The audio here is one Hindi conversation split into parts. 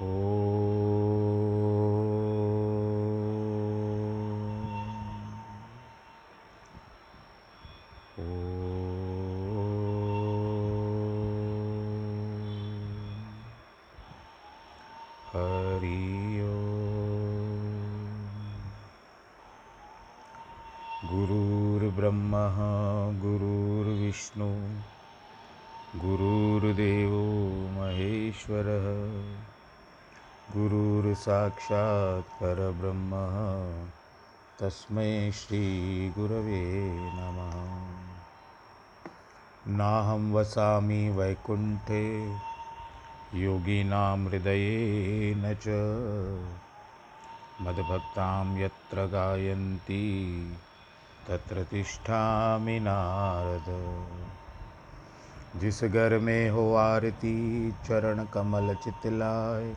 हरि गुरुर्साक्षात् परब्रह्म। तस्मै श्रीगुरवे नमः। नाहं वसामि वैकुण्ठे योगिनां हृदयेन च। मद्भक्तां यत्र गायन्ति तत्र तिष्ठामि नारद। जिस घर में हो आरती चरण कमल चितलाय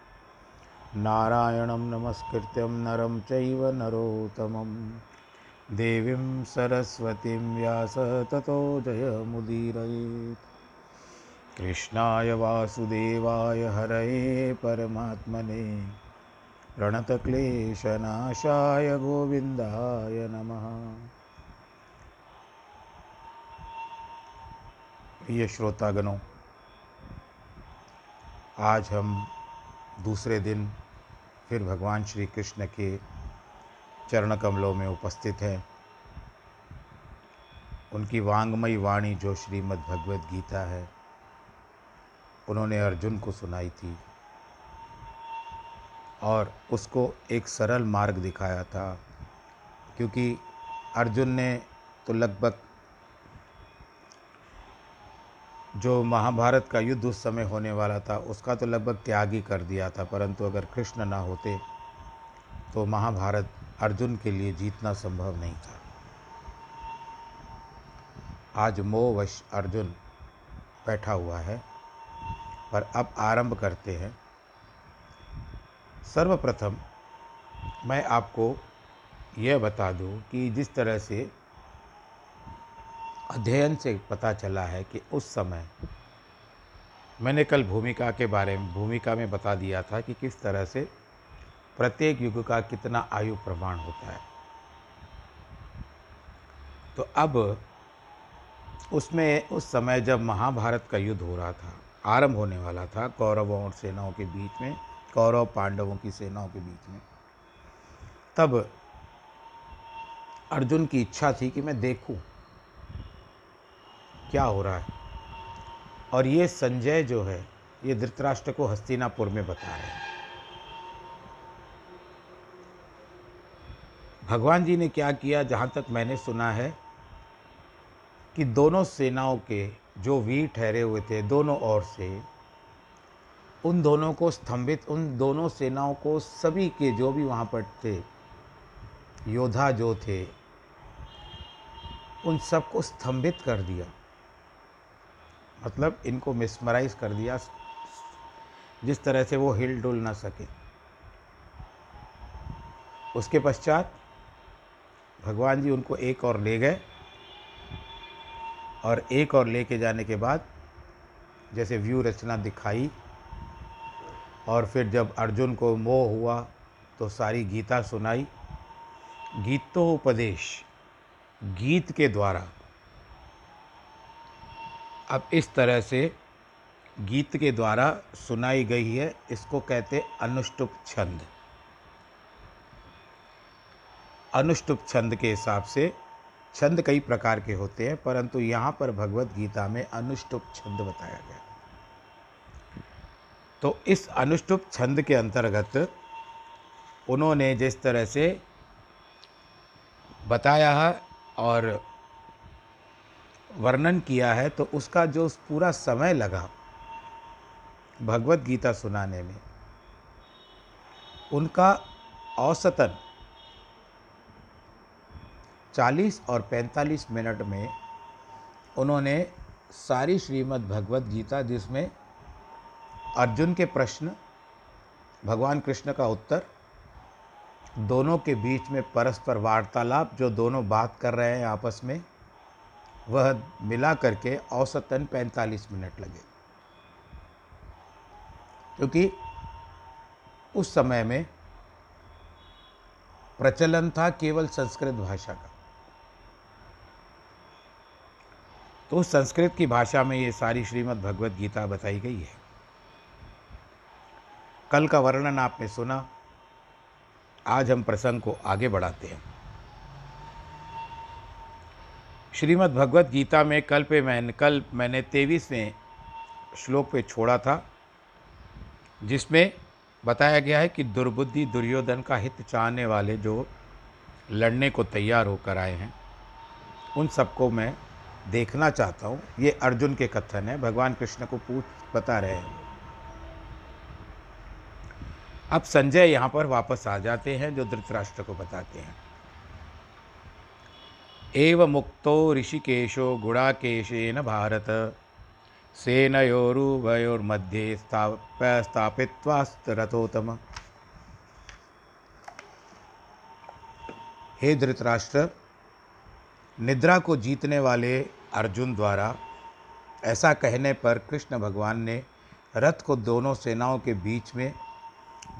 नारायणं नमस्कृत्यं नरं चैव नरोत्तमं देवीं सरस्वतीं व्यास ततो जयमुदीरयेत्। कृष्णाय वासुदेवाय हरये परमात्मने। प्रणतक्लेशनाशाय गोविन्दाय नमः। प्रिय श्रोतागणों, आज हम दूसरे दिन फिर भगवान श्री कृष्ण के चरण कमलों में उपस्थित हैं। उनकी वांगमयी वाणी जो श्रीमद् भगवद गीता है, उन्होंने अर्जुन को सुनाई थी और उसको एक सरल मार्ग दिखाया था, क्योंकि अर्जुन ने तो लगभग जो महाभारत का युद्ध उस समय होने वाला था, उसका तो लगभग त्याग ही कर दिया था। परंतु अगर कृष्ण ना होते तो महाभारत अर्जुन के लिए जीतना संभव नहीं था। आज मोहवश अर्जुन बैठा हुआ है, पर अब आरंभ करते हैं। सर्वप्रथम मैं आपको यह बता दूँ कि जिस तरह से अध्ययन से पता चला है कि उस समय मैंने कल भूमिका के बारे में, भूमिका में बता दिया था कि किस तरह से प्रत्येक युग का कितना आयु प्रमाण होता है। तो अब उसमें, उस समय जब महाभारत का युद्ध हो रहा था, आरंभ होने वाला था, कौरवों और सेनाओं के बीच में, कौरव पांडवों की सेनाओं के बीच में, तब अर्जुन की इच्छा थी कि मैं देखूँ क्या हो रहा है? और ये संजय जो है, ये धृतराष्ट्र को हस्तिनापुर में बता रहे हैं। भगवान जी ने क्या किया? जहाँ तक मैंने सुना है कि दोनों सेनाओं के जो वीर ठहरे हुए थे, दोनों ओर से, उन दोनों को स्तंभित, उन दोनों सेनाओं को सभी के जो भी वहाँ पर थे, योद्धा जो थे, उन सबको स्तंभित कर दिया। मतलब इनको मिसमराइज कर दिया, जिस तरह से वो हिल डुल ना सके। उसके पश्चात भगवान जी उनको एक और ले गए और एक और लेके जाने के बाद जैसे व्यू रचना दिखाई और फिर जब अर्जुन को मोह हुआ तो सारी गीता सुनाई। गीतोपदेश, गीत के द्वारा अब इस तरह से गीत के द्वारा सुनाई गई है, इसको कहते अनुष्टुप छंद। अनुष्टुप छंद के हिसाब से छंद कई प्रकार के होते हैं, परंतु यहाँ पर भगवत गीता में अनुष्टुप छंद बताया गया तो इस अनुष्टुप छंद के अंतर्गत उन्होंने जिस तरह से बताया है और वर्णन किया है तो उसका जो पूरा समय लगा भगवत गीता सुनाने में, उनका औसतन 40 और 45 मिनट में उन्होंने सारी श्रीमद् भगवत गीता जिसमें अर्जुन के प्रश्न, भगवान कृष्ण का उत्तर, दोनों के बीच में परस्पर वार्तालाप, जो दोनों बात कर रहे हैं आपस में वह मिला करके औसतन 45 मिनट लगे। क्योंकि उस समय में प्रचलन था केवल संस्कृत भाषा का। तो संस्कृत की भाषा में ये सारी श्रीमद् भगवत गीता बताई गई है। कल का वर्णन आपने सुना। आज हम प्रसंग को आगे बढ़ाते हैं। श्रीमद् भगवत गीता में कल पे मैंने कल मैंने तेईसवें श्लोक पे छोड़ा था, जिसमें बताया गया है कि दुर्बुद्धि दुर्योधन का हित चाहने वाले जो लड़ने को तैयार होकर आए हैं, उन सबको मैं देखना चाहता हूँ। ये अर्जुन के कथन है। भगवान कृष्ण को पूछ, बता रहे हैं। अब संजय यहाँ पर वापस आ जाते हैं, जो धृतराष्ट्र को बताते हैं। एव मुक्तो ऋषिकेशो गुड़ाकेशेन भारत। सेनयोरुभयोर्मध्ये स्थाप्य स्थापित्वास्त्रथोतम हे धृतराष्ट्र निद्रा को जीतने वाले अर्जुन द्वारा ऐसा कहने पर कृष्ण भगवान ने रथ को दोनों सेनाओं के बीच में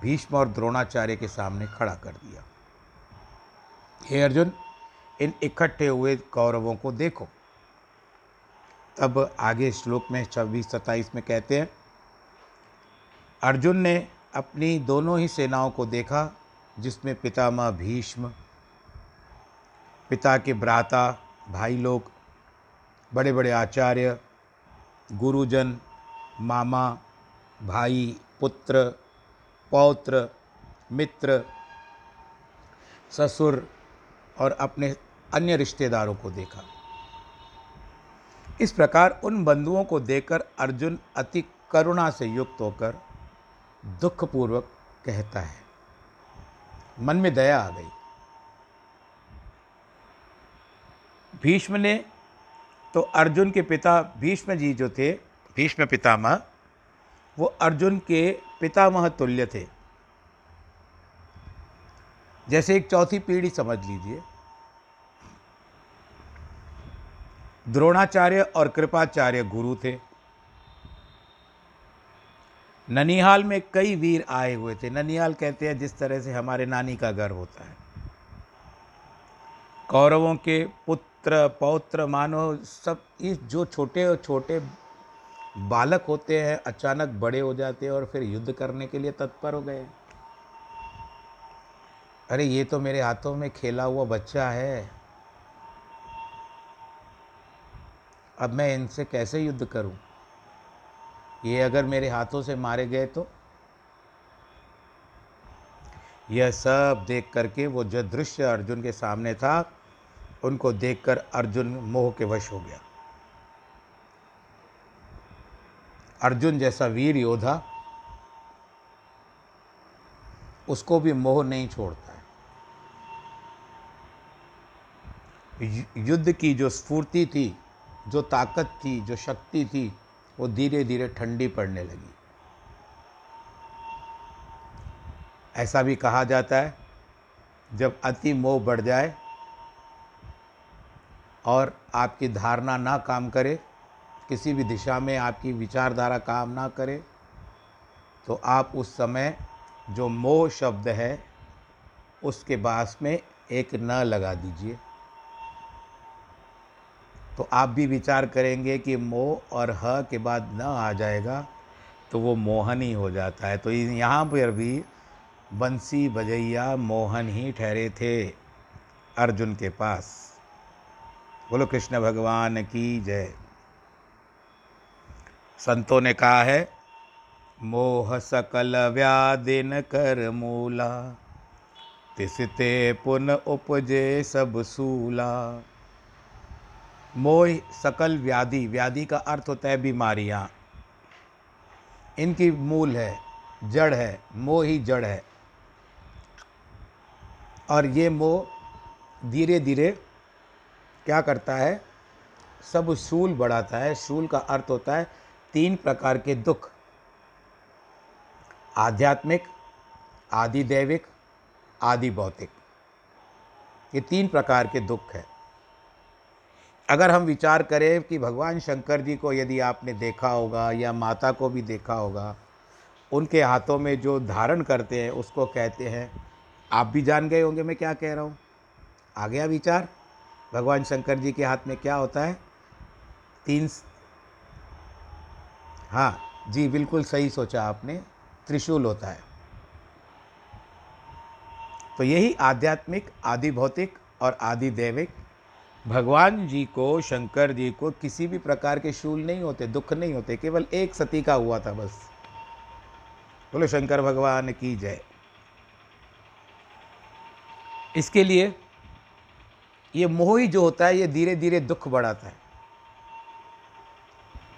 भीष्म और द्रोणाचार्य के सामने खड़ा कर दिया। हे अर्जुन इन इकट्ठे हुए कौरवों को देखो। तब आगे श्लोक में छब्बीस, सत्ताईस में कहते हैं, अर्जुन ने अपनी दोनों ही सेनाओं को देखा, जिसमें पितामह भीष्म, पिता के भ्राता भाई लोग बड़े बड़े आचार्य, गुरुजन, मामा, भाई, पुत्र, पौत्र, मित्र, ससुर और अपने अन्य रिश्तेदारों को देखा। इस प्रकार उन बंधुओं को देखकर अर्जुन अति करुणा से युक्त होकर दुखपूर्वक कहता है मन में दया आ गई। भीष्म ने तो अर्जुन के पिता भीष्म जी जो थे भीष्म पितामह। वो अर्जुन के पितामह तुल्य थे। जैसे एक चौथी पीढ़ी समझ लीजिए द्रोणाचार्य और कृपाचार्य गुरु थे। ननिहाल में कई वीर आए हुए थे। ननिहाल कहते हैं जिस तरह से हमारे नानी का घर होता है। कौरवों के पुत्र, पौत्र, मानो सब इस जो छोटे और छोटे बालक होते हैं, अचानक बड़े हो जाते हैं और फिर युद्ध करने के लिए तत्पर हो गए। अरे ये तो मेरे हाथों में खेला हुआ बच्चा है। अब मैं इनसे कैसे युद्ध करूँ? ये अगर मेरे हाथों से मारे गए तो? यह सब देख करके वो जो दृश्य अर्जुन के सामने था, उनको देखकर अर्जुन मोह के वश हो गया। अर्जुन जैसा वीर योद्धा, उसको भी मोह नहीं छोड़ता है। युद्ध की जो स्फूर्ति थी जो ताकत थी, जो शक्ति थी, वो धीरे धीरे ठंडी पड़ने लगी। ऐसा भी कहा जाता है, जब अति मोह बढ़ जाए और आपकी धारणा ना काम करे, किसी भी दिशा में आपकी विचारधारा काम ना करे तो आप उस समय जो मोह शब्द है, उसके पास में एक न लगा दीजिए। तो आप भी विचार करेंगे कि मोह और ह के बाद न आ जाएगा तो वो मोहन ही हो जाता है। तो यहाँ पर भी बंसी बजैया मोहन ही ठहरे थे अर्जुन के पास। बोलो, कृष्ण भगवान की जय। संतों ने कहा है, मोह सकल व्यादिन कर मूला, तिसते पुन उपजे सब सूला। मोह, सकल व्याधि। व्याधि का अर्थ होता है बीमारियाँ। इनकी मूल है, जड़ है, मोह ही जड़ है। और ये मोह धीरे धीरे क्या करता है? सब शूल बढ़ाता है। शूल का अर्थ होता है तीन प्रकार के दुख। आध्यात्मिक आदि दैविक आदि भौतिक ये तीन प्रकार के दुख है। अगर हम विचार करें कि भगवान शंकर जी को यदि आपने देखा होगा या माता को भी देखा होगा, उनके हाथों में जो धारण करते हैं, उसको कहते हैं, आप भी जान गए होंगे मैं क्या कह रहा हूँ। आ गया विचार। भगवान शंकर जी के हाथ में क्या होता है? तीन हाँ जी बिल्कुल सही सोचा आपने, त्रिशूल होता है। तो यही आध्यात्मिक आदि भौतिक और आदि दैविक भगवान जी को, शंकर जी को किसी भी प्रकार के शूल नहीं होते, दुख नहीं होते, केवल एक सती का हुआ था बस। बोलो, शंकर भगवान की जय। इसके लिए ये मोह ही जो होता है, ये धीरे धीरे दुख बढ़ाता है।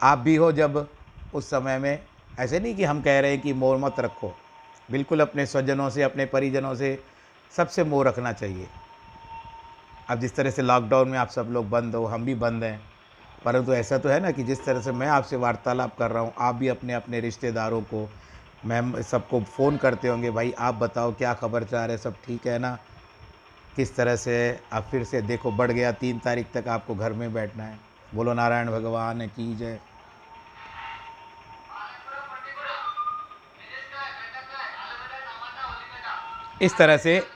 आप भी हो जब उस समय में, ऐसे नहीं कि हम कह रहे हैं कि मोह मत रखो। बिल्कुल अपने स्वजनों से, अपने परिजनों से सबसे मोह रखना चाहिए। अब जिस तरह से लॉकडाउन में आप सब लोग बंद हो, हम भी बंद हैं। परंतु तो ऐसा तो है ना कि जिस तरह से मैं आपसे वार्तालाप कर रहा हूँ, आप भी अपने अपने रिश्तेदारों को, मैम, सबको फ़ोन करते होंगे, भाई, आप बताओ क्या खबर चाह रहे सब ठीक है ना? किस तरह से अब फिर से देखो, बढ़ गया, तीन तारीख तक आपको घर में बैठना है। बोलो, नारायण भगवान की जय। इस तरह से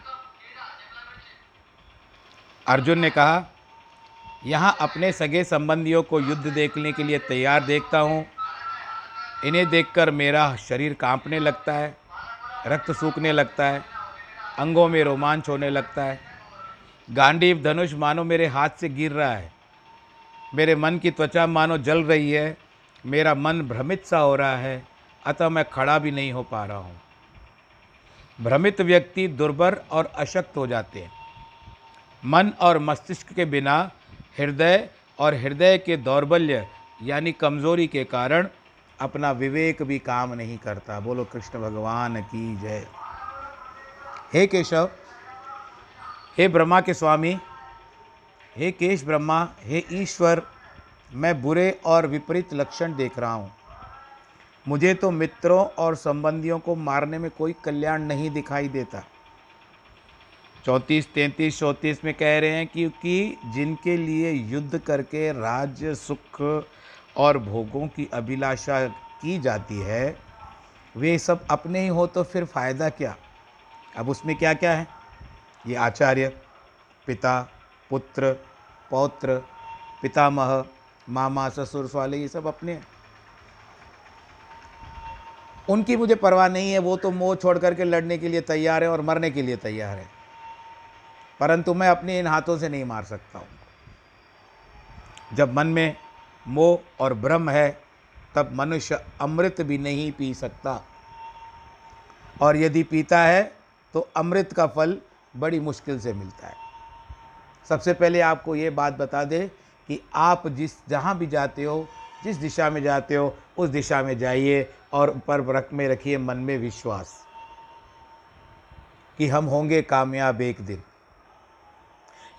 अर्जुन ने कहा, यहाँ अपने सगे संबंधियों को युद्ध देखने के लिए तैयार देखता हूँ। इन्हें देखकर मेरा शरीर कांपने लगता है, रक्त सूखने लगता है, अंगों में रोमांच होने लगता है। गांडीव धनुष मानो मेरे हाथ से गिर रहा है। मेरे मन की त्वचा मानो जल रही है। मेरा मन भ्रमित सा हो रहा है, अतः मैं खड़ा भी नहीं हो पा रहा हूँ। भ्रमित व्यक्ति दुर्बल और अशक्त हो जाते हैं। मन और मस्तिष्क के बिना हृदय और हृदय के दौर्बल्य, यानी कमज़ोरी के कारण अपना विवेक भी काम नहीं करता। बोलो, कृष्ण भगवान की जय। हे केशव, हे ब्रह्मा के स्वामी, हे केश ब्रह्मा, हे ईश्वर, मैं बुरे और विपरीत लक्षण देख रहा हूँ। मुझे तो मित्रों और संबंधियों को मारने में कोई कल्याण नहीं दिखाई देता। चौंतीस, तैंतीस, चौंतीस में कह रहे हैं क्योंकि जिनके लिए युद्ध करके राज्य सुख और भोगों की अभिलाषा की जाती है, वे सब अपने ही हो तो फिर फ़ायदा क्या? अब उसमें क्या क्या है? ये आचार्य, पिता, पुत्र, पौत्र, पितामह, मामा, ससुर वाले ये सब अपने हैं। उनकी मुझे परवाह नहीं है, वो तो मोह छोड़ करके लड़ने के लिए तैयार है और मरने के लिए तैयार है। परंतु मैं अपने इन हाथों से नहीं मार सकता हूँ। जब मन में मोह और भ्रम है, तब मनुष्य अमृत भी नहीं पी सकता। और यदि पीता है तो अमृत का फल बड़ी मुश्किल से मिलता है। सबसे पहले आपको ये बात बता दें कि आप जिस, जहाँ भी जाते हो, जिस दिशा में जाते हो, उस दिशा में जाइए और पर रख में रखिए मन में विश्वास कि हम होंगे कामयाब एक दिन।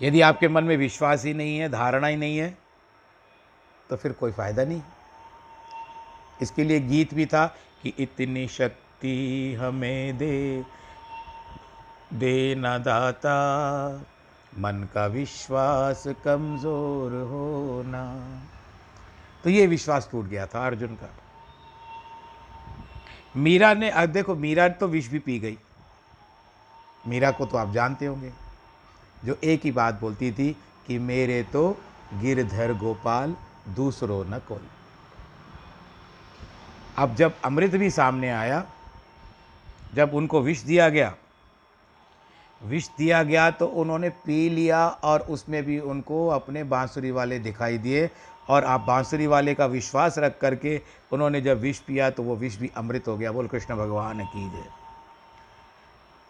यदि आपके मन में विश्वास ही नहीं है, धारणा ही नहीं है तो फिर कोई फ़ायदा नहीं। इसके लिए गीत भी था कि इतनी शक्ति हमें दे, देना दाता, मन का विश्वास कमज़ोर होना। तो ये विश्वास टूट गया था अर्जुन का। मीरा ने अब देखो, मीरा तो विष भी पी गई। मीरा को तो आप जानते होंगे। जो एक ही बात बोलती थी कि मेरे तो गिरधर गोपाल दूसरो न कोई। अब जब अमृत भी सामने आया, जब उनको विष दिया गया, विष दिया गया तो उन्होंने पी लिया और उसमें भी उनको अपने बांसुरी वाले दिखाई दिए और आप बांसुरी वाले का विश्वास रख करके उन्होंने जब विष पिया तो वो विष भी अमृत हो गया। बोल, कृष्ण भगवान की जय।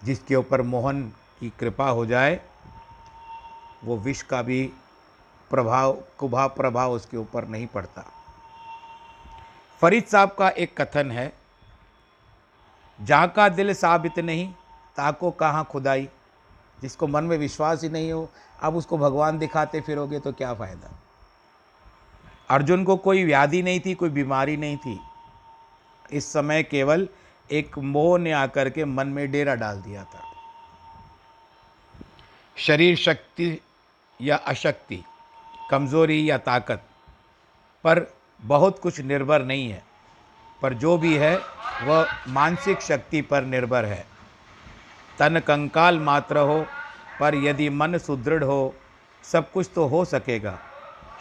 जिसके ऊपर मोहन की कृपा हो जाए वो विष का भी प्रभाव कुभा प्रभाव उसके ऊपर नहीं पड़ता। फरीद साहब का एक कथन है, जहाँ का दिल साबित नहीं, ताको कहाँ खुदाई। जिसको मन में विश्वास ही नहीं हो अब उसको भगवान दिखाते फिरोगे तो क्या फ़ायदा? अर्जुन को कोई व्याधि नहीं थी, कोई बीमारी नहीं थी। इस समय केवल एक मोह ने आकर के मन में डेरा डाल दिया था। शरीर शक्ति या अशक्ति, कमज़ोरी या ताकत, पर बहुत कुछ निर्भर नहीं है। पर जो भी है, वह मानसिक शक्ति पर निर्भर है। तन कंकाल मात्र हो, पर यदि मन सुदृढ़ हो, सब कुछ तो हो सकेगा।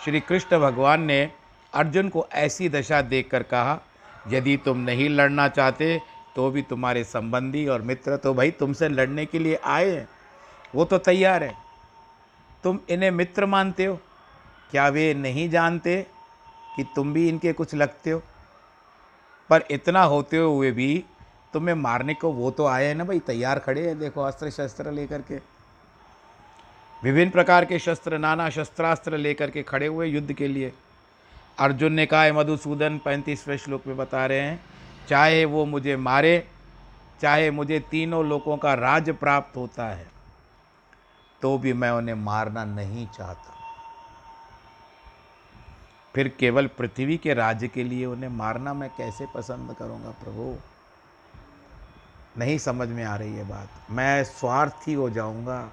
श्री कृष्ण भगवान ने अर्जुन को ऐसी दशा देखकर कहा, यदि तुम नहीं लड़ना चाहते तो भी तुम्हारे संबंधी और मित्र तो भाई तुमसे लड़ने के लिए आए हैं। वो तो तैयार है। तुम इन्हें मित्र मानते हो? क्या वे नहीं जानते कि तुम भी इनके कुछ लगते हो? पर इतना होते हुए भी तुम्हें मारने को वो तो आए हैं ना भाई, तैयार खड़े हैं, देखो अस्त्र शस्त्र लेकर के। विभिन्न प्रकार के शस्त्र, नाना शस्त्रास्त्र लेकर के खड़े हुए युद्ध के लिए। अर्जुन ने कहा मधुसूदन, पैंतीसवें श्लोक में बता रहे हैं, चाहे वो मुझे मारे, चाहे मुझे तीनों लोगों का राज प्राप्त होता है। तो भी मैं उन्हें मारना नहीं चाहता। फिर केवल पृथ्वी के राज्य के लिए उन्हें मारना मैं कैसे पसंद करूँगा, प्रभु? नहीं समझ में आ रही है बात। मैं स्वार्थी हो जाऊँगा।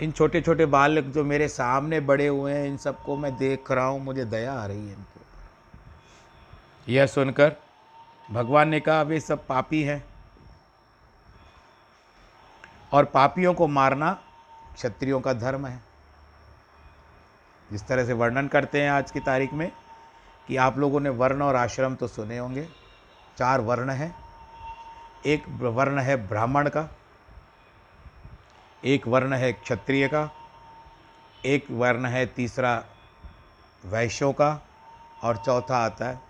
इन छोटे छोटे बालक जो मेरे सामने बड़े हुए हैं, इन सबको मैं देख रहा हूँ, मुझे दया आ रही है इनके ऊपर। यह सुनकर भगवान ने कहा वे सब पापी हैं और पापियों को मारना क्षत्रियों का धर्म है। जिस तरह से वर्णन करते हैं आज की तारीख में कि आप लोगों ने वर्ण और आश्रम तो सुने होंगे। चार वर्ण हैं। एक वर्ण है ब्राह्मण का, एक वर्ण है क्षत्रिय का, एक वर्ण है तीसरा वैश्यों का और चौथा आता है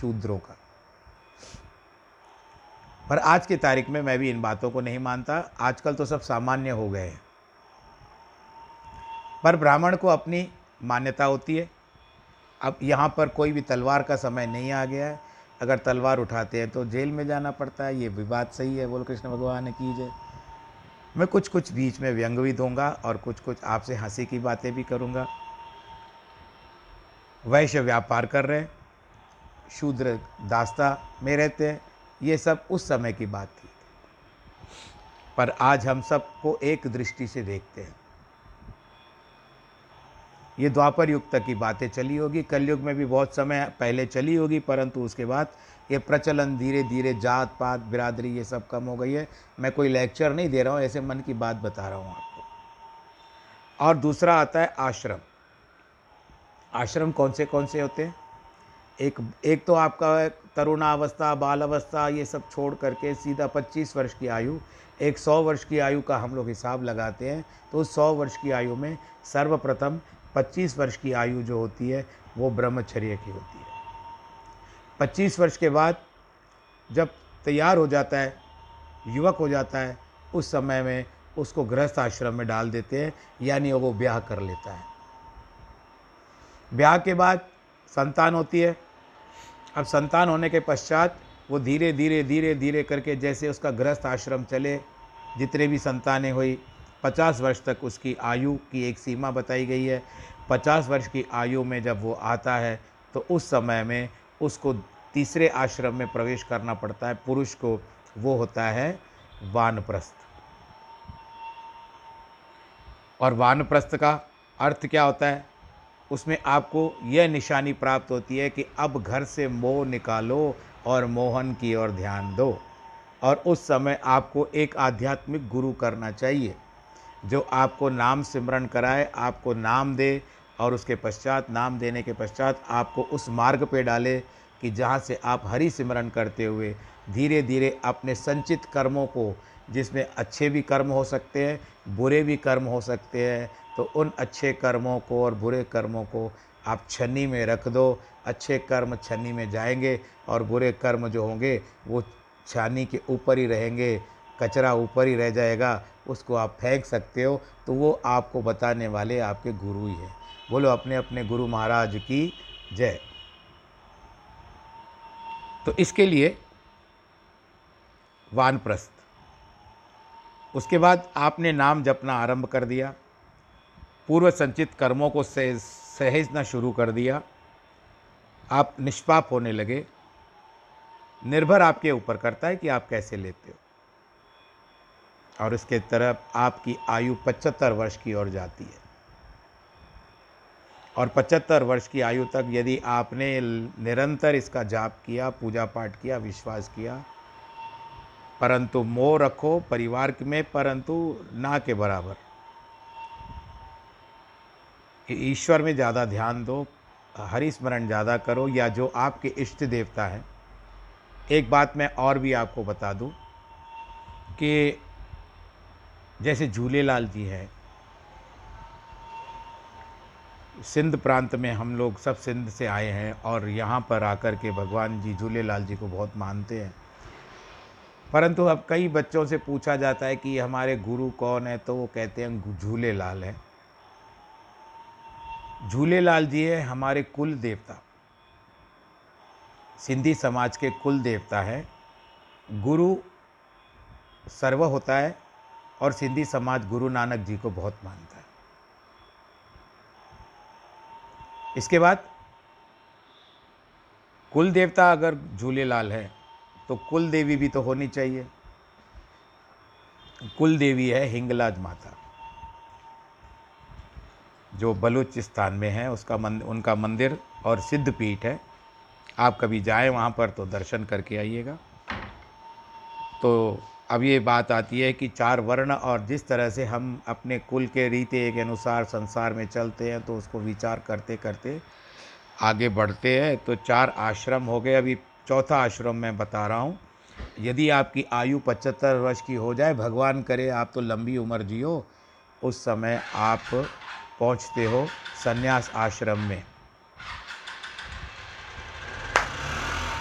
शूद्रों का। पर आज की तारीख में मैं भी इन बातों को नहीं मानता। आजकल तो सब सामान्य हो गए हैं। पर ब्राह्मण को अपनी मान्यता होती है। अब यहाँ पर कोई भी तलवार का समय नहीं आ गया है। अगर तलवार उठाते हैं तो जेल में जाना पड़ता है। ये बात सही है। बोल कृष्ण भगवान ने कीजिए मैं कुछ कुछ बीच में व्यंग भी दूँगा और कुछ कुछ आपसे हँसी की बातें भी करूँगा। वैश्य व्यापार कर रहे शूद्र दास्ता में रहते हैं। ये सब उस समय की बात थी। पर आज हम सबको एक दृष्टि से देखते हैं। ये द्वापर युग तक की बातें चली होगी। कलयुग में भी बहुत समय पहले चली होगी, परंतु उसके बाद ये प्रचलन धीरे धीरे जात पात बिरादरी, ये सब कम हो गई है। मैं कोई लेक्चर नहीं दे रहा हूँ, ऐसे मन की बात बता रहा हूँ आपको। और दूसरा आता है आश्रम। आश्रम कौन से कौन से होते हैं? एक एक तो आपका तरुणावस्था बाल अवस्था ये सब छोड़ करके सीधा 25 वर्ष की आयु, एक 100 वर्ष की आयु का हम लोग हिसाब लगाते हैं। तो उस 100 वर्ष की आयु में सर्वप्रथम 25 वर्ष की आयु जो होती है, वो ब्रह्मचर्य की होती है। 25 वर्ष के बाद जब तैयार हो जाता है, युवक हो जाता है, उस समय में उसको गृहस्थ आश्रम में डाल देते हैं, यानी वो ब्याह कर लेता है। ब्याह के बाद संतान होती है। अब संतान होने के पश्चात वो धीरे धीरे धीरे धीरे करके जैसे उसका गृहस्थ आश्रम चले, जितने भी संतानें हुई पचास वर्ष तक उसकी आयु की एक सीमा बताई गई है। पचास वर्ष की आयु में जब वो आता है तो उस समय में उसको तीसरे आश्रम में प्रवेश करना पड़ता है। पुरुष को वो होता है वानप्रस्थ। और वानप्रस्थ का अर्थ क्या होता है? उसमें आपको यह निशानी प्राप्त होती है कि अब घर से मोह निकालो और मोहन की ओर ध्यान दो। और उस समय आपको एक आध्यात्मिक गुरु करना चाहिए। जो आपको नाम सिमरण कराए, आपको नाम दे और उसके पश्चात, नाम देने के पश्चात आपको उस मार्ग पे डाले कि जहाँ से आप हरि सिमरन करते हुए धीरे धीरे अपने संचित कर्मों को, जिसमें अच्छे भी कर्म हो सकते हैं, बुरे भी कर्म हो सकते हैं तो उन अच्छे कर्मों को और बुरे कर्मों को आप छन्नी में रख दो। अच्छे कर्म छन्नी में जाएँगे और बुरे कर्म जो होंगे, वो छानी के ऊपर ही रहेंगे। कचरा ऊपर ही रह जाएगा, उसको आप फेंक सकते हो तो वो आपको बताने वाले आपके गुरु ही हैं। बोलो अपने अपने गुरु महाराज की जय। तो इसके लिए वानप्रस्थ। उसके बाद आपने नाम जपना आरंभ कर दिया। पूर्व संचित कर्मों को सहेजना शुरू कर दिया। आप निष्पाप होने लगे। निर्भर आपके ऊपर करता है कि आप कैसे लेते हो। और इसके तरफ़ आपकी आयु पचहत्तर वर्ष की ओर जाती है। और पचहत्तर वर्ष की आयु तक यदि आपने निरंतर इसका जाप किया पूजा पाठ किया, विश्वास किया, परंतु मोह रखो परिवार में, परंतु ना के बराबर। ईश्वर में ज़्यादा ध्यान दो हरि स्मरण ज़्यादा करो या जो आपके इष्ट देवता हैं। एक बात मैं और भी आपको बता दूँ कि जैसे झूलेलाल जी हैं। सिंध प्रांत में हम लोग सब सिंध से आए हैं और यहाँ पर आकर के भगवान जी झूलेलाल जी को बहुत मानते हैं। परंतु अब कई बच्चों से पूछा जाता है कि हमारे गुरु कौन है तो वो कहते हैं झूलेलाल है। झूलेलाल जी है हमारे कुल देवता। सिंधी समाज के कुल देवता है। गुरु सर्व होता है और सिंधी समाज गुरु नानक जी को बहुत मानता है। इसके बाद कुल देवता अगर झूलेलाल है तो कुल देवी भी तो होनी चाहिए। कुल देवी है हिंगलाज माता। जो बलूचिस्तान में है उसका मंद, उनका मंदिर और सिद्ध पीठ है। आप कभी जाए वहाँ पर तो दर्शन करके आइएगा। तो अब ये बात आती है कि चार वर्ण और जिस तरह से हम अपने कुल के रीति के अनुसार संसार में चलते हैं तो उसको विचार करते करते आगे बढ़ते हैं। तो चार आश्रम हो गए। अभी चौथा आश्रम मैं बता रहा हूँ। यदि आपकी आयु पचहत्तर वर्ष की हो जाए, भगवान करे आप तो लंबी उम्र जियो। उस समय आप पहुँचते हो संन्यास आश्रम में।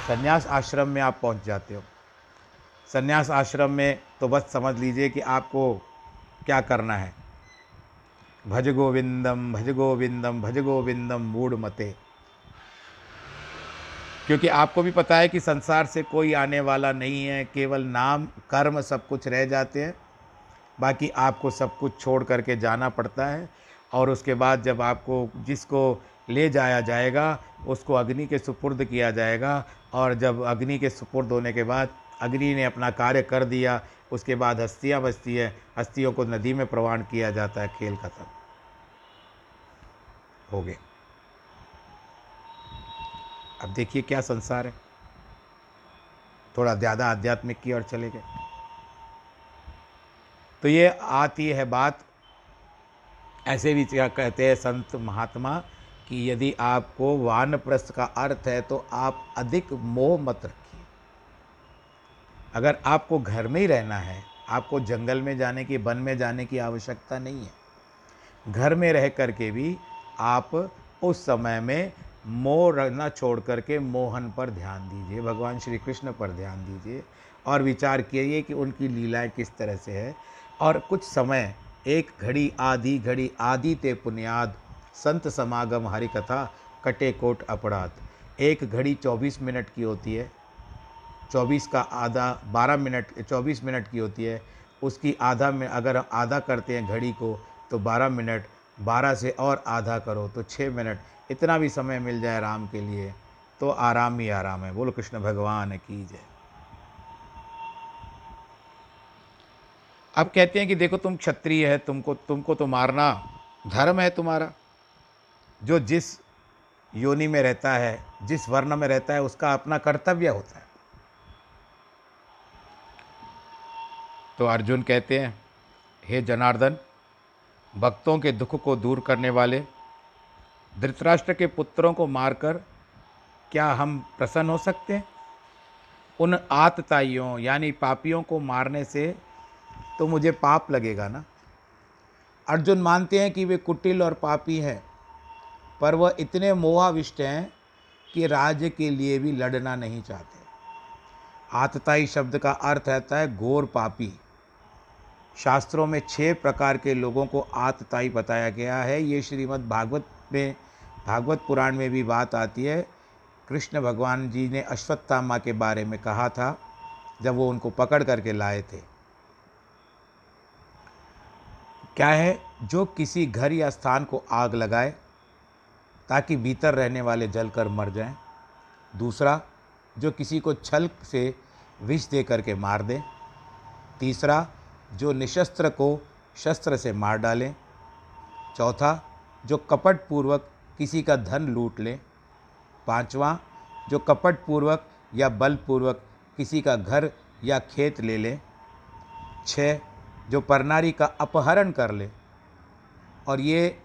संन्यास आश्रम में आप पहुँच जाते हो। संन्यास आश्रम में तो बस समझ लीजिए कि आपको क्या करना है। भज गोविंदम भज गोविंदम भज गोविंदम मूड मते। क्योंकि आपको भी पता है कि संसार से कोई आने वाला नहीं है, केवल नाम, कर्म सब कुछ रह जाते हैं। बाकी आपको सब कुछ छोड़ करके जाना पड़ता है और उसके बाद जब आपको जिसको ले जाया जाएगा, उसको अग्नि के सुपुर्द किया जाएगा और जब अग्नि के सुपुर्द होने के बाद अग्नि ने अपना कार्य कर दिया, उसके बाद हस्तियाँ बचती है, हस्तियों को नदी में प्रवान किया जाता है, खेल खत्म हो गए। अब देखिए क्या संसार है। थोड़ा ज़्यादा आध्यात्मिक की ओर चले गए। तो ये आती है बात, ऐसे भी क्या कहते हैं संत महात्मा, कि यदि आपको वानप्रस्थ का अर्थ है तो आप अधिक मोह मत रखिए। अगर आपको घर में ही रहना है, आपको जंगल में जाने की, वन में जाने की आवश्यकता नहीं है। घर में रह करके भी आप उस समय में मोह न छोड़ करके मोहन पर ध्यान दीजिए, भगवान श्री कृष्ण पर ध्यान दीजिए और विचार कीजिए कि उनकी लीलाएँ किस तरह से है। और कुछ समय, एक घड़ी आधी घड़ी आदि ते पुनियाद, संत समागम हरि कथा कटे कोट अपराध, एक घड़ी चौबीस मिनट की होती है। चौबीस का आधा, बारह मिनट, चौबीस मिनट की होती है। उसकी आधा में अगर आधा करते हैं घड़ी को तो बारह मिनट, बारह से और आधा करो तो छः मिनट। इतना भी समय मिल जाए राम के लिए तो आराम ही आराम है। बोलो, कृष्ण भगवान की जय। अब कहते हैं कि देखो, तुम क्षत्रिय है, तुमको तुमको तो मारना धर्म है तुम्हारा। जो जिस योनि में रहता है, जिस वर्ण में रहता है, उसका अपना कर्तव्य होता है। तो अर्जुन कहते हैं, हे जनार्दन, भक्तों के दुख को दूर करने वाले, धृतराष्ट्र के पुत्रों को मारकर क्या हम प्रसन्न हो सकते हैं? उन आतताइयों, यानी पापियों को मारने से तो मुझे पाप लगेगा ना? अर्जुन मानते हैं कि वे कुटिल और पापी हैं, पर वह इतने मोहाविष्ट हैं कि राज्य के लिए भी लड़ना नहीं चाहते। आतताई शब्द का अर्थ रहता है घोर पापी। शास्त्रों में छह प्रकार के लोगों को आतताई बताया गया है। ये श्रीमद् भागवत में, भागवत पुराण में भी बात आती है। कृष्ण भगवान जी ने अश्वत्थामा के बारे में कहा था, जब वो उनको पकड़ करके लाए थे। क्या है? जो किसी घर या स्थान को आग लगाए, ताकि भीतर रहने वाले जलकर मर जाएँ। दूसरा, जो किसी को छल से विष दे करके मार दे। तीसरा जो निशस्त्र को शस्त्र से मार डालें। चौथा, जो कपट पूर्वक किसी का धन लूट ले। पांचवा, जो कपट पूर्वक या बलपूर्वक किसी का घर या खेत ले ले। छः जो परनारी का अपहरण कर ले। और ये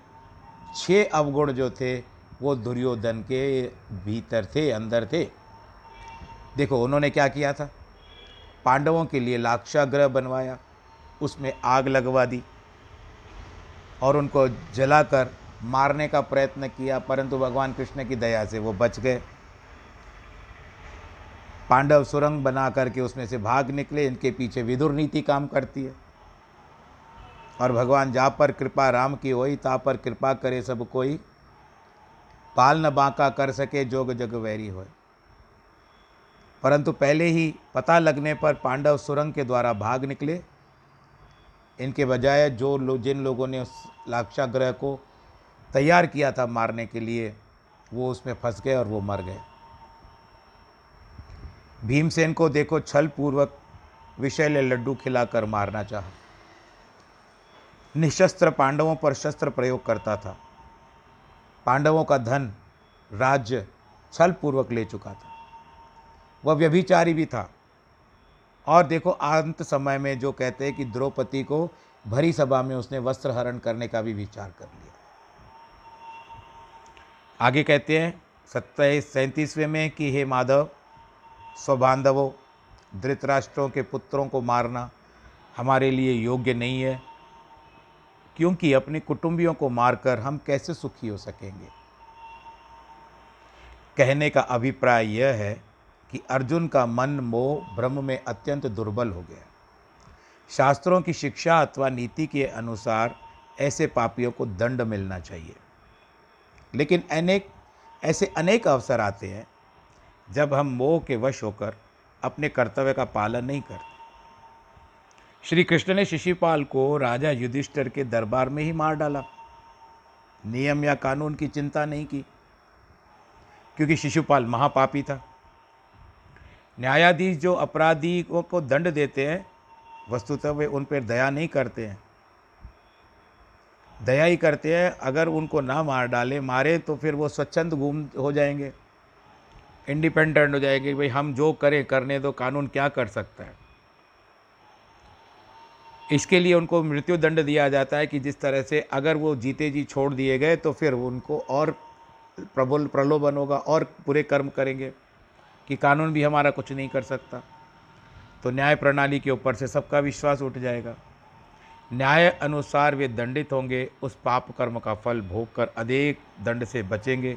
छः अवगुण जो थे, वो दुर्योधन के भीतर थे, अंदर थे। देखो, उन्होंने क्या किया था? पांडवों के लिए लाक्षाग्रह बनवाया। उसमें आग लगवा दी और उनको जलाकर मारने का प्रयत्न किया, परंतु भगवान कृष्ण की दया से वो बच गए। पांडव सुरंग बना करके उसमें से भाग निकले, इनके पीछे विदुर नीति काम करती है। और भगवान, जा पर कृपा राम की होई, ता पर कृपा करे सब कोई। पाल न बांका कर सके, जोग जग वैरी होए। परंतु पहले ही पता लगने पर पांडव सुरंग के द्वारा भाग निकले। इनके बजाय जो लो, जिन लोगों ने उस लाक्षाग्रह को तैयार किया था मारने के लिए वो उसमें फंस गए और वो मर गए। भीमसेन को देखो छल पूर्वक विषैले लड्डू खिलाकर मारना चाहा। निशस्त्र पांडवों पर शस्त्र प्रयोग करता था। पांडवों का धन राज्य छल पूर्वक ले चुका था। वह व्यभिचारी भी था। और देखो, अंत समय में जो कहते हैं कि द्रौपदी को भरी सभा में उसने वस्त्र हरण करने का भी विचार कर लिया। आगे कहते हैं, सत्ताईस, सैंतीसवें में कि हे माधव, स्वबांधवों, धृतराष्ट्रों के पुत्रों को मारना हमारे लिए योग्य नहीं है, क्योंकि अपने कुटुंबियों को मारकर हम कैसे सुखी हो सकेंगे? कहने का अभिप्राय यह है कि अर्जुन का मन मोह ब्रह्म में अत्यंत दुर्बल हो गया। शास्त्रों की शिक्षा अथवा नीति के अनुसार ऐसे पापियों को दंड मिलना चाहिए। लेकिन अनेक, ऐसे अनेक अवसर आते हैं जब हम मोह के वश होकर अपने कर्तव्य का पालन नहीं करते। श्री कृष्ण ने शिशिपाल को राजा युधिष्ठिर के दरबार में ही मार डाला। नियम या कानून की चिंता नहीं की, क्योंकि शिशुपाल महापापी था। न्यायाधीश जो अपराधी को दंड देते हैं, वस्तुतः वे उन पर दया नहीं करते हैं। दया ही करते हैं, अगर उनको ना मार डाले, मारे तो फिर वो स्वच्छंद घूम हो जाएँगे। इंडिपेंडेंट हो जाएँगे भाई हम जो करें, करने दो, कानून क्या कर सकता है। इसके लिए उनको मृत्यु दंड दिया जाता है कि जिस तरह से अगर वो जीते जी छोड़ दिए गए तो फिर उनको और प्रबल प्रलोभन होगा और बुरे कर्म करेंगे। कि कानून भी हमारा कुछ नहीं कर सकता। तो न्याय प्रणाली के ऊपर से सबका विश्वास उठ जाएगा। न्याय अनुसार वे दंडित होंगे, उस पाप कर्म का फल भोग कर अधिक दंड से बचेंगे,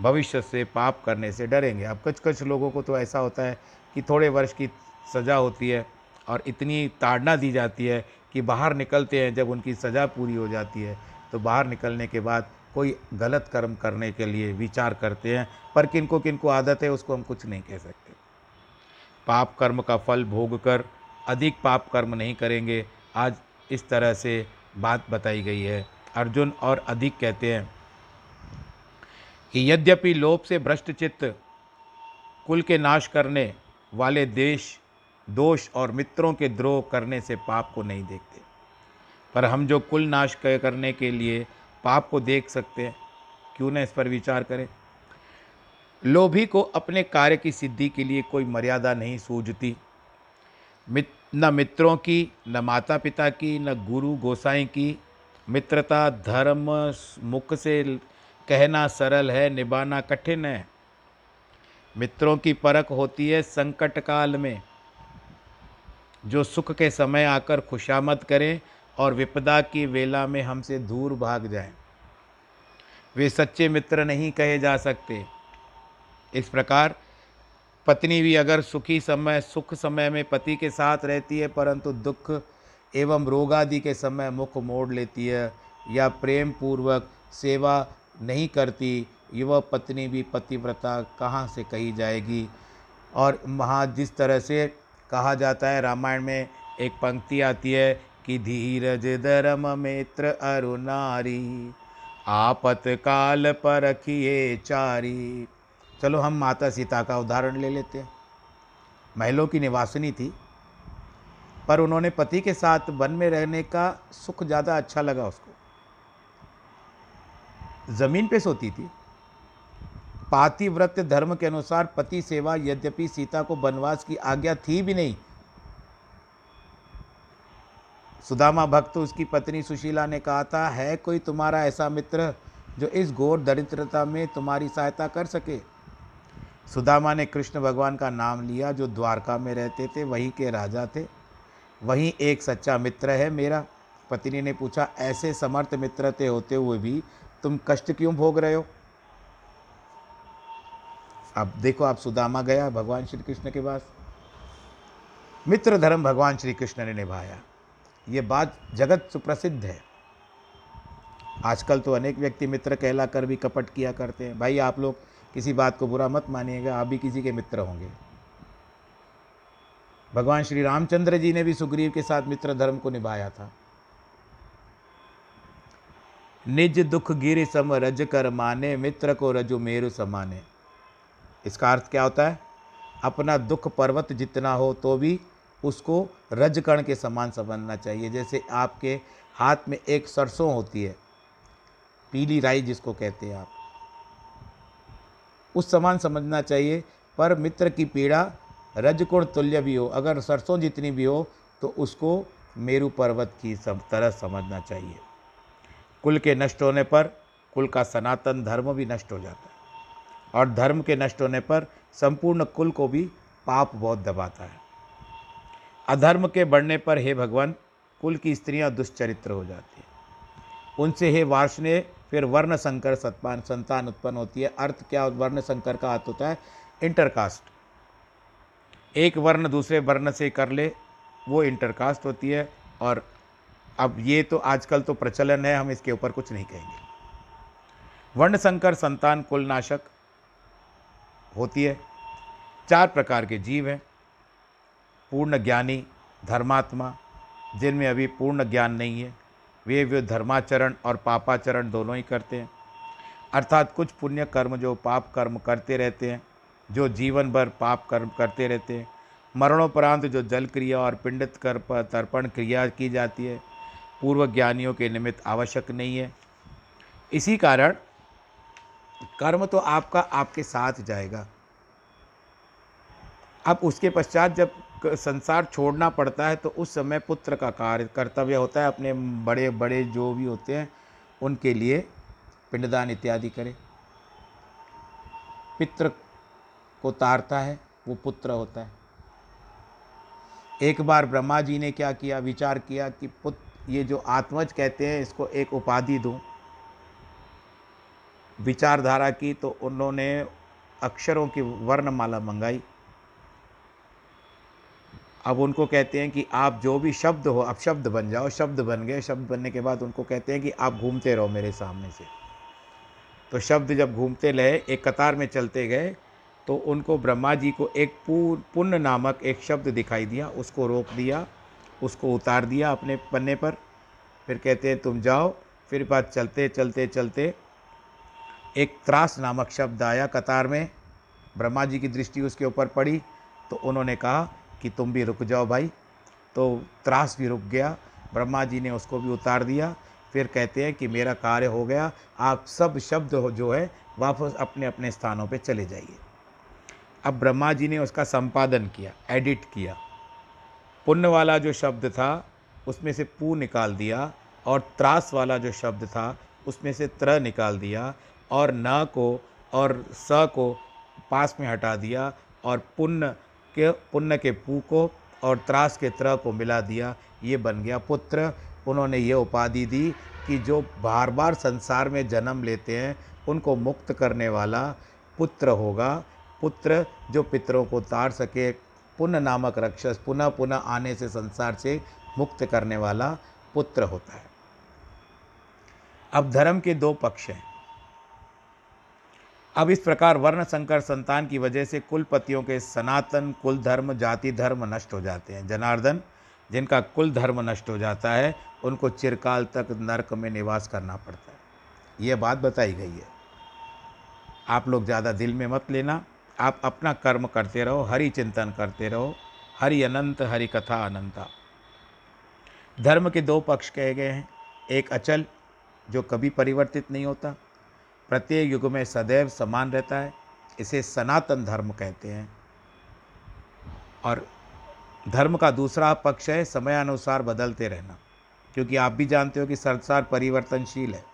भविष्य से पाप करने से डरेंगे। अब कुछ कुछ लोगों को तो ऐसा होता है कि थोड़े वर्ष की सज़ा होती है और इतनी ताड़ना दी जाती है कि बाहर निकलते हैं जब उनकी सज़ा पूरी हो जाती है। तो बाहर निकलने के बाद कोई गलत कर्म करने के लिए विचार करते हैं, पर किनको किनको आदत है, उसको हम कुछ नहीं कह सकते। पाप कर्म का फल भोग कर अधिक पाप कर्म नहीं करेंगे। आज इस तरह से बात बताई गई है। अर्जुन और अधिक कहते हैं कि यद्यपि लोभ से भ्रष्ट चित्त कुल के नाश करने वाले देश, दोष और मित्रों के द्रोह करने से पाप को नहीं देखते। पर हम जो कुल नाश करने के लिए पाप को देख सकते हैं। क्यों न इस पर विचार करें। लोभी को अपने कार्य की सिद्धि के लिए कोई मर्यादा नहीं सूझती। मित, न मित्रों की, न माता पिता की, न गुरु गोसाई की। मित्रता, धर्म, मुख से कहना सरल है, निभाना कठिन है। मित्रों की परख होती है संकट काल में। जो सुख के समय आकर खुशामद करें और विपदा की वेला में हमसे दूर भाग जाएँ। वे सच्चे मित्र नहीं कहे जा सकते। इस प्रकार पत्नी भी अगर सुखी समय, सुख समय में पति के साथ रहती है, परंतु दुख एवं रोग आदि के समय मुख मोड़ लेती है या प्रेम पूर्वक सेवा नहीं करती, युवा पत्नी भी पतिव्रता कहाँ से कही जाएगी? और वहाँ जिस तरह से कहा जाता है, रामायण में एक पंक्ति आती है कि धीरज धर्म मित्र अरुणारी, आपत काल पर रखिए चारी। चलो हम माता सीता का उदाहरण ले लेते हैं। महलों की निवासिनी थी, पर उन्होंने पति के साथ वन में रहने का सुख ज़्यादा अच्छा लगा उसको। ज़मीन पे सोती थी। पातिव्रत धर्म के अनुसार पति सेवा यद्यपि सीता को वनवास की आज्ञा थी भी नहीं सुदामा भक्त, उसकी पत्नी सुशीला ने कहा था, है कोई तुम्हारा ऐसा मित्र जो इस घोर दरिद्रता में तुम्हारी सहायता कर सके? सुदामा ने कृष्ण भगवान का नाम लिया, जो द्वारका में रहते थे, वहीं के राजा थे। वहीं एक सच्चा मित्र है मेरा। पत्नी ने पूछा, ऐसे समर्थ मित्रते होते हुए भी तुम कष्ट क्यों भोग रहे हो? अब देखो आप सुदामा गया भगवान श्री कृष्ण के पास। मित्र धर्म भगवान श्री कृष्ण ने निभाया। ये बात जगत सुप्रसिद्ध है। आजकल तो अनेक व्यक्ति मित्र कहला कर भी कपट किया करते हैं। भाई, आप लोग किसी बात को बुरा मत मानिएगा, आप भी किसी के मित्र होंगे। भगवान श्री रामचंद्र जी ने भी सुग्रीव के साथ मित्र धर्म को निभाया था। निज दुख गिर सम रज कर माने, मित्र को रजु मेरु समाने। इसका अर्थ क्या होता है? अपना दुख पर्वत जितना हो तो भी उसको रजकण के समान समझना चाहिए। जैसे आपके हाथ में एक सरसों होती है, पीली राई जिसको कहते हैं आप, उस समान समझना चाहिए। पर मित्र की पीड़ा, रजकुण तुल्य भी हो, अगर सरसों जितनी भी हो तो उसको मेरु पर्वत की सब तरह समझना चाहिए। कुल के नष्ट होने पर, कुल का सनातन धर्म भी नष्ट हो जाता है। और धर्म के नष्ट होने पर, संपूर्ण कुल को भी पाप बहुत दबाता है। अधर्म के बढ़ने पर हे भगवान, कुल की स्त्रियाँ दुष्चरित्र हो जाती हैं। उनसे हे वार्षणे फिर वर्ण संकर सत्पान, संतान उत्पन्न होती है। अर्थ क्या वर्ण संकर का अर्थ होता है? इंटरकास्ट एक वर्ण दूसरे वर्ण से कर ले, वो इंटरकास्ट होती है। और अब ये तो आजकल तो प्रचलन है, हम इसके ऊपर कुछ नहीं कहेंगे। वर्ण संकर संतान, कुलनाशक होती है। चार प्रकार के जीव हैं। पूर्ण ज्ञानी धर्मात्मा, जिनमें अभी पूर्ण ज्ञान नहीं है, वे वे धर्माचरण और पापाचरण दोनों ही करते हैं। अर्थात कुछ पुण्य कर्म जो पाप कर्म करते रहते हैं, जो जीवन भर पाप कर्म करते रहते हैं, मरणोपरांत जो जल क्रिया और पिंडित कर तर्पण क्रिया की जाती है, पूर्व ज्ञानियों के निमित्त आवश्यक नहीं है। इसी कारण कर्म तो आपका आपके साथ जाएगा। अब उसके पश्चात जब संसार छोड़ना पड़ता है तो उस समय पुत्र का कार्य, कर्तव्य होता है अपने बड़े बड़े जो भी होते हैं, उनके लिए पिंडदान इत्यादि करे। पितृ को तारता है, वो पुत्र होता है। एक बार ब्रह्मा जी ने क्या किया, विचार किया कि पुत्र ये जो आत्मज कहते हैं, इसको एक उपाधि दूँ। विचारधारा की तो उन्होंने अक्षरों की वर्णमाला मंगाई। अब उनको कहते हैं कि आप जो भी शब्द हो, अब शब्द बन जाओ, शब्द बन गए, शब्द बनने के बाद उनको कहते हैं कि आप घूमते रहो मेरे सामने से। तो शब्द जब घूमते रहे, एक कतार में चलते गए तो उनको ब्रह्मा जी को एक पुण्य नामक एक शब्द दिखाई दिया, उसको रोक दिया, उसको उतार दिया अपने पन्ने पर। फिर कहते हैं, तुम जाओ। फिर बात चलते चलते चलते, एक त्रास नामक शब्द आया कतार में। ब्रह्मा जी की दृष्टि उसके ऊपर पड़ी तो उन्होंने कहा कि तुम भी रुक जाओ भाई। तो त्रास भी रुक गया। ब्रह्मा जी ने उसको भी उतार दिया। फिर कहते हैं कि मेरा कार्य हो गया। आप सब शब्द जो है, वापस अपने अपने स्थानों पे चले जाइए। अब ब्रह्मा जी ने उसका संपादन किया एडिट किया। पुण्य वाला जो शब्द था, उसमें से पू निकाल दिया और त्रास वाला जो शब्द था, उसमें से त्र निकाल दिया और न को और स को पास में हटा दिया और पुण्य के पुण्य के पू को और त्रास के त्र को मिला दिया। ये बन गया पुत्र। उन्होंने ये उपाधि दी कि जो बार बार संसार में जन्म लेते हैं, उनको मुक्त करने वाला पुत्र होगा। पुत्र जो पितरों को तार सके, पुण्य नामक रक्षस पुनः पुनः आने से संसार से मुक्त करने वाला पुत्र होता है। अब धर्म के दो पक्ष हैं। अब इस प्रकार वर्ण संकर संतान की वजह से कुलपतियों के सनातन कुल धर्म जाति धर्म नष्ट हो जाते हैं। जनार्दन, जिनका कुल धर्म नष्ट हो जाता है, उनको चिरकाल तक नरक में निवास करना पड़ता है। ये बात बताई गई है। आप लोग ज़्यादा दिल में मत लेना। आप अपना कर्म करते रहो, हरि चिंतन करते रहो। हरि अनंत, हरि कथा अनंता। धर्म के दो पक्ष कहे गए हैं। एक अचल, जो कभी परिवर्तित नहीं होता। प्रत्येक युग में सदैव समान रहता है, इसे सनातन धर्म कहते हैं। और धर्म का दूसरा पक्ष है, समयानुसार बदलते रहना। क्योंकि आप भी जानते हो कि संसार परिवर्तनशील है।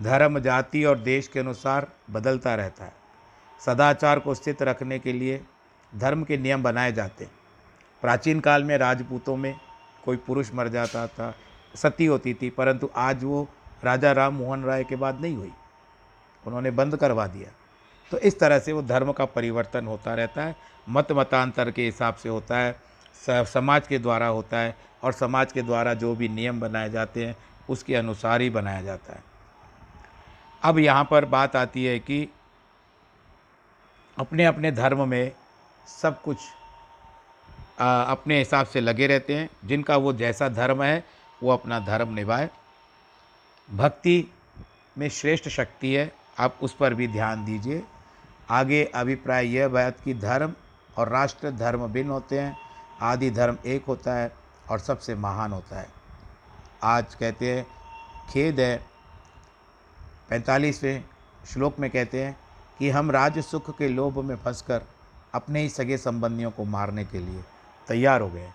धर्म, जाति और देश के अनुसार बदलता रहता है। सदाचार को स्थित रखने के लिए धर्म के नियम बनाए जाते हैं। प्राचीन काल में राजपूतों में कोई पुरुष मर जाता था, सती होती थी, परंतु आज वो राजा राम मोहन राय के बाद नहीं हुई। उन्होंने बंद करवा दिया। तो इस तरह से वो धर्म का परिवर्तन होता रहता है मत मतांतर के हिसाब से होता है समाज के द्वारा होता है और समाज के द्वारा जो भी नियम बनाए जाते हैं उसके अनुसार ही बनाया जाता है। अब यहाँ पर बात आती है कि अपने अपने धर्म में सब कुछ आ, अपने हिसाब से लगे रहते हैं। जिनका वो जैसा धर्म है वो अपना धर्म निभाए। भक्ति में श्रेष्ठ शक्ति है आप उस पर भी ध्यान दीजिए। आगे अभिप्राय यह बात कि धर्म और राष्ट्र धर्म भिन्न होते हैं, आदि धर्म एक होता है और सबसे महान होता है। आज कहते हैं, खेद है। पैंतालीसवें श्लोक में कहते हैं कि हम राज सुख के लोभ में फंसकर अपने ही सगे संबंधियों को मारने के लिए तैयार हो गए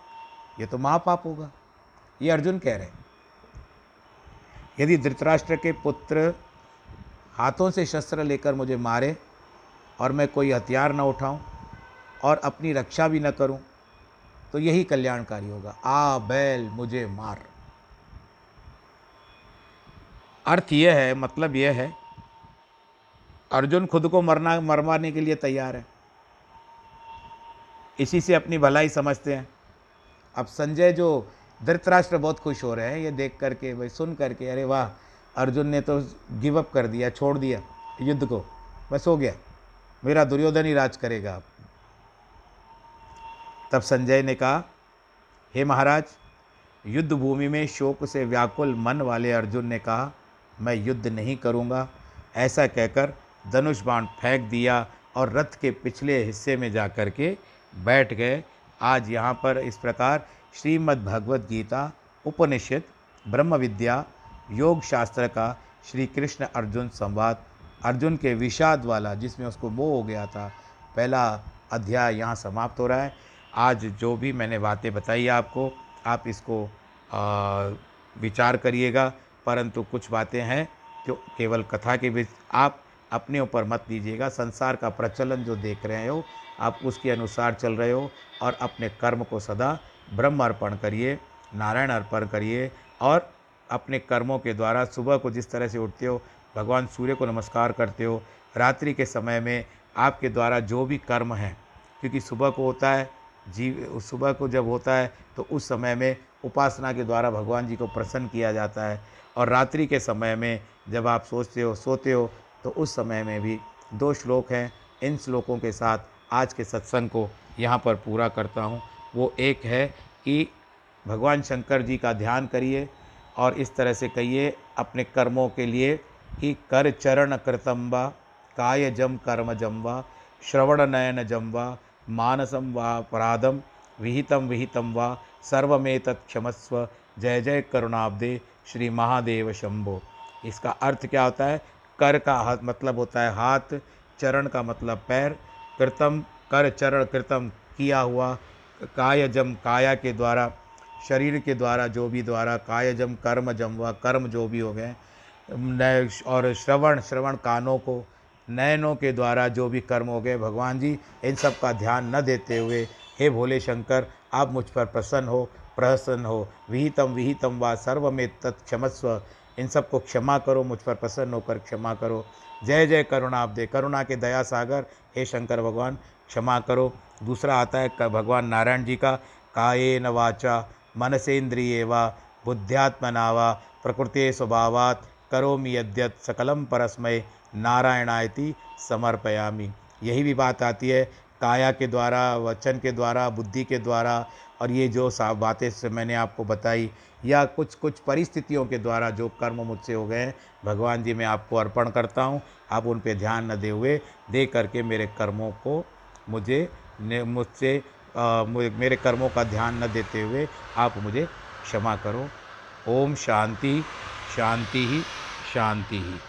ये तो महापाप होगा। ये अर्जुन कह रहे हैं, यदि धृतराष्ट्र के पुत्र हाथों से शस्त्र लेकर मुझे मारे और मैं कोई हथियार न उठाऊं और अपनी रक्षा भी न करूँ तो यही कल्याणकारी होगा। आ, बैल, मुझे मार। अर्थ यह है मतलब यह है, अर्जुन खुद को मरना मर मारने के लिए तैयार है। इसी से अपनी भलाई समझते हैं। अब संजय जो धृतराष्ट्र बहुत खुश हो रहे हैं, ये देख करके, भाई सुन करके, अरे वाह अर्जुन ने तो गिव अप कर दिया, छोड़ दिया युद्ध को। बस हो गया। मेरा दुर्योधन ही राज करेगा। आप तब संजय ने कहा, हे महाराज, युद्ध भूमि में शोक से व्याकुल मन वाले अर्जुन ने कहा, मैं युद्ध नहीं करूँगा। ऐसा कहकर धनुष बाण फेंक दिया और रथ के पिछले हिस्से में जा कर के बैठ गए। आज यहाँ पर इस प्रकार श्रीमद् भगवद गीता उपनिषद ब्रह्म विद्या योग शास्त्र का श्री कृष्ण अर्जुन संवाद अर्जुन के विषाद वाला जिसमें उसको मोह हो गया था पहला अध्याय यहाँ समाप्त हो रहा है। आज जो भी मैंने बातें बताई आपको आप इसको आ, विचार करिएगा परंतु कुछ बातें हैं जो केवल कथा के बीच आप अपने ऊपर मत लीजिएगा संसार का प्रचलन जो देख रहे हो आप उसके अनुसार चल रहे हो और अपने कर्म को सदा ब्रह्म अर्पण करिए नारायण अर्पण करिए और अपने कर्मों के द्वारा सुबह को जिस तरह से उठते हो, भगवान सूर्य को नमस्कार करते हो, रात्रि के समय में आपके द्वारा जो भी कर्म हैं, क्योंकि सुबह को होता है, जीव, सुबह को जब होता है तो उस समय में उपासना के द्वारा भगवान जी को प्रसन्न किया जाता है। और रात्रि के समय में जब आप सोचते हो, सोते हो तो उस समय में भी दो श्लोक हैं, इन श्लोकों के साथ आज के सत्संग को यहाँ पर पूरा करता हूँ। वो एक है कि भगवान शंकर जी का ध्यान करिए और इस तरह से कहिए, अपने कर्मों के लिए कि कर चरण कृतम्बा काय जम कर्म जम्बा, श्रवण नयन जम्बा मानसम व अपराधम विहितम विहितम व सर्वमेतत् क्षमस्व। जय जय करुणाब्दे, श्री महादेव शंभो। इसका अर्थ क्या होता है? कर का हाथ मतलब होता है हाथ, चरण का मतलब पैर। कृतम, कर चरण कृतम किया हुआ कायजम काया के द्वारा शरीर के द्वारा जो भी द्वारा कायजम कर्म जम व कर्म जो भी हो गए नय और श्रवण श्रवण कानों को, नयनों के द्वारा जो भी कर्म हो गए, भगवान जी, इन सब का ध्यान न देते हुए, हे भोले शंकर, आप मुझ पर प्रसन्न हो प्रसन्न हो, विहितम विहितम व सर्व में तत्क्षमस्व इन सबको क्षमा करो, मुझ पर प्रसन्न होकर क्षमा करो। जय जय करुणा, आप दे, करुणा के दया सागर, हे शंकर भगवान, क्षमा करो। दूसरा आता है भगवान नारायण जी का काये न वाचा मनसेन्द्रिय व बुद्ध्यात्मना व प्रकृति स्वभावात करोमि यद्यत सकलम परस्मय नारायणायति समर्पयामी। यही भी बात आती है, काया के द्वारा, वचन के द्वारा, बुद्धि के द्वारा और ये जो सा बातें से मैंने आपको बताई या कुछ कुछ परिस्थितियों के द्वारा जो कर्म मुझसे हो गए हैं, भगवान जी मैं आपको अर्पण करता हूँ। आप उन पे ध्यान न दे हुए, दे करके मेरे कर्मों को मुझे मुझसे मेरे कर्मों का ध्यान न देते हुए आप मुझे क्षमा करो। ओम शांति शांति ही शांति ही।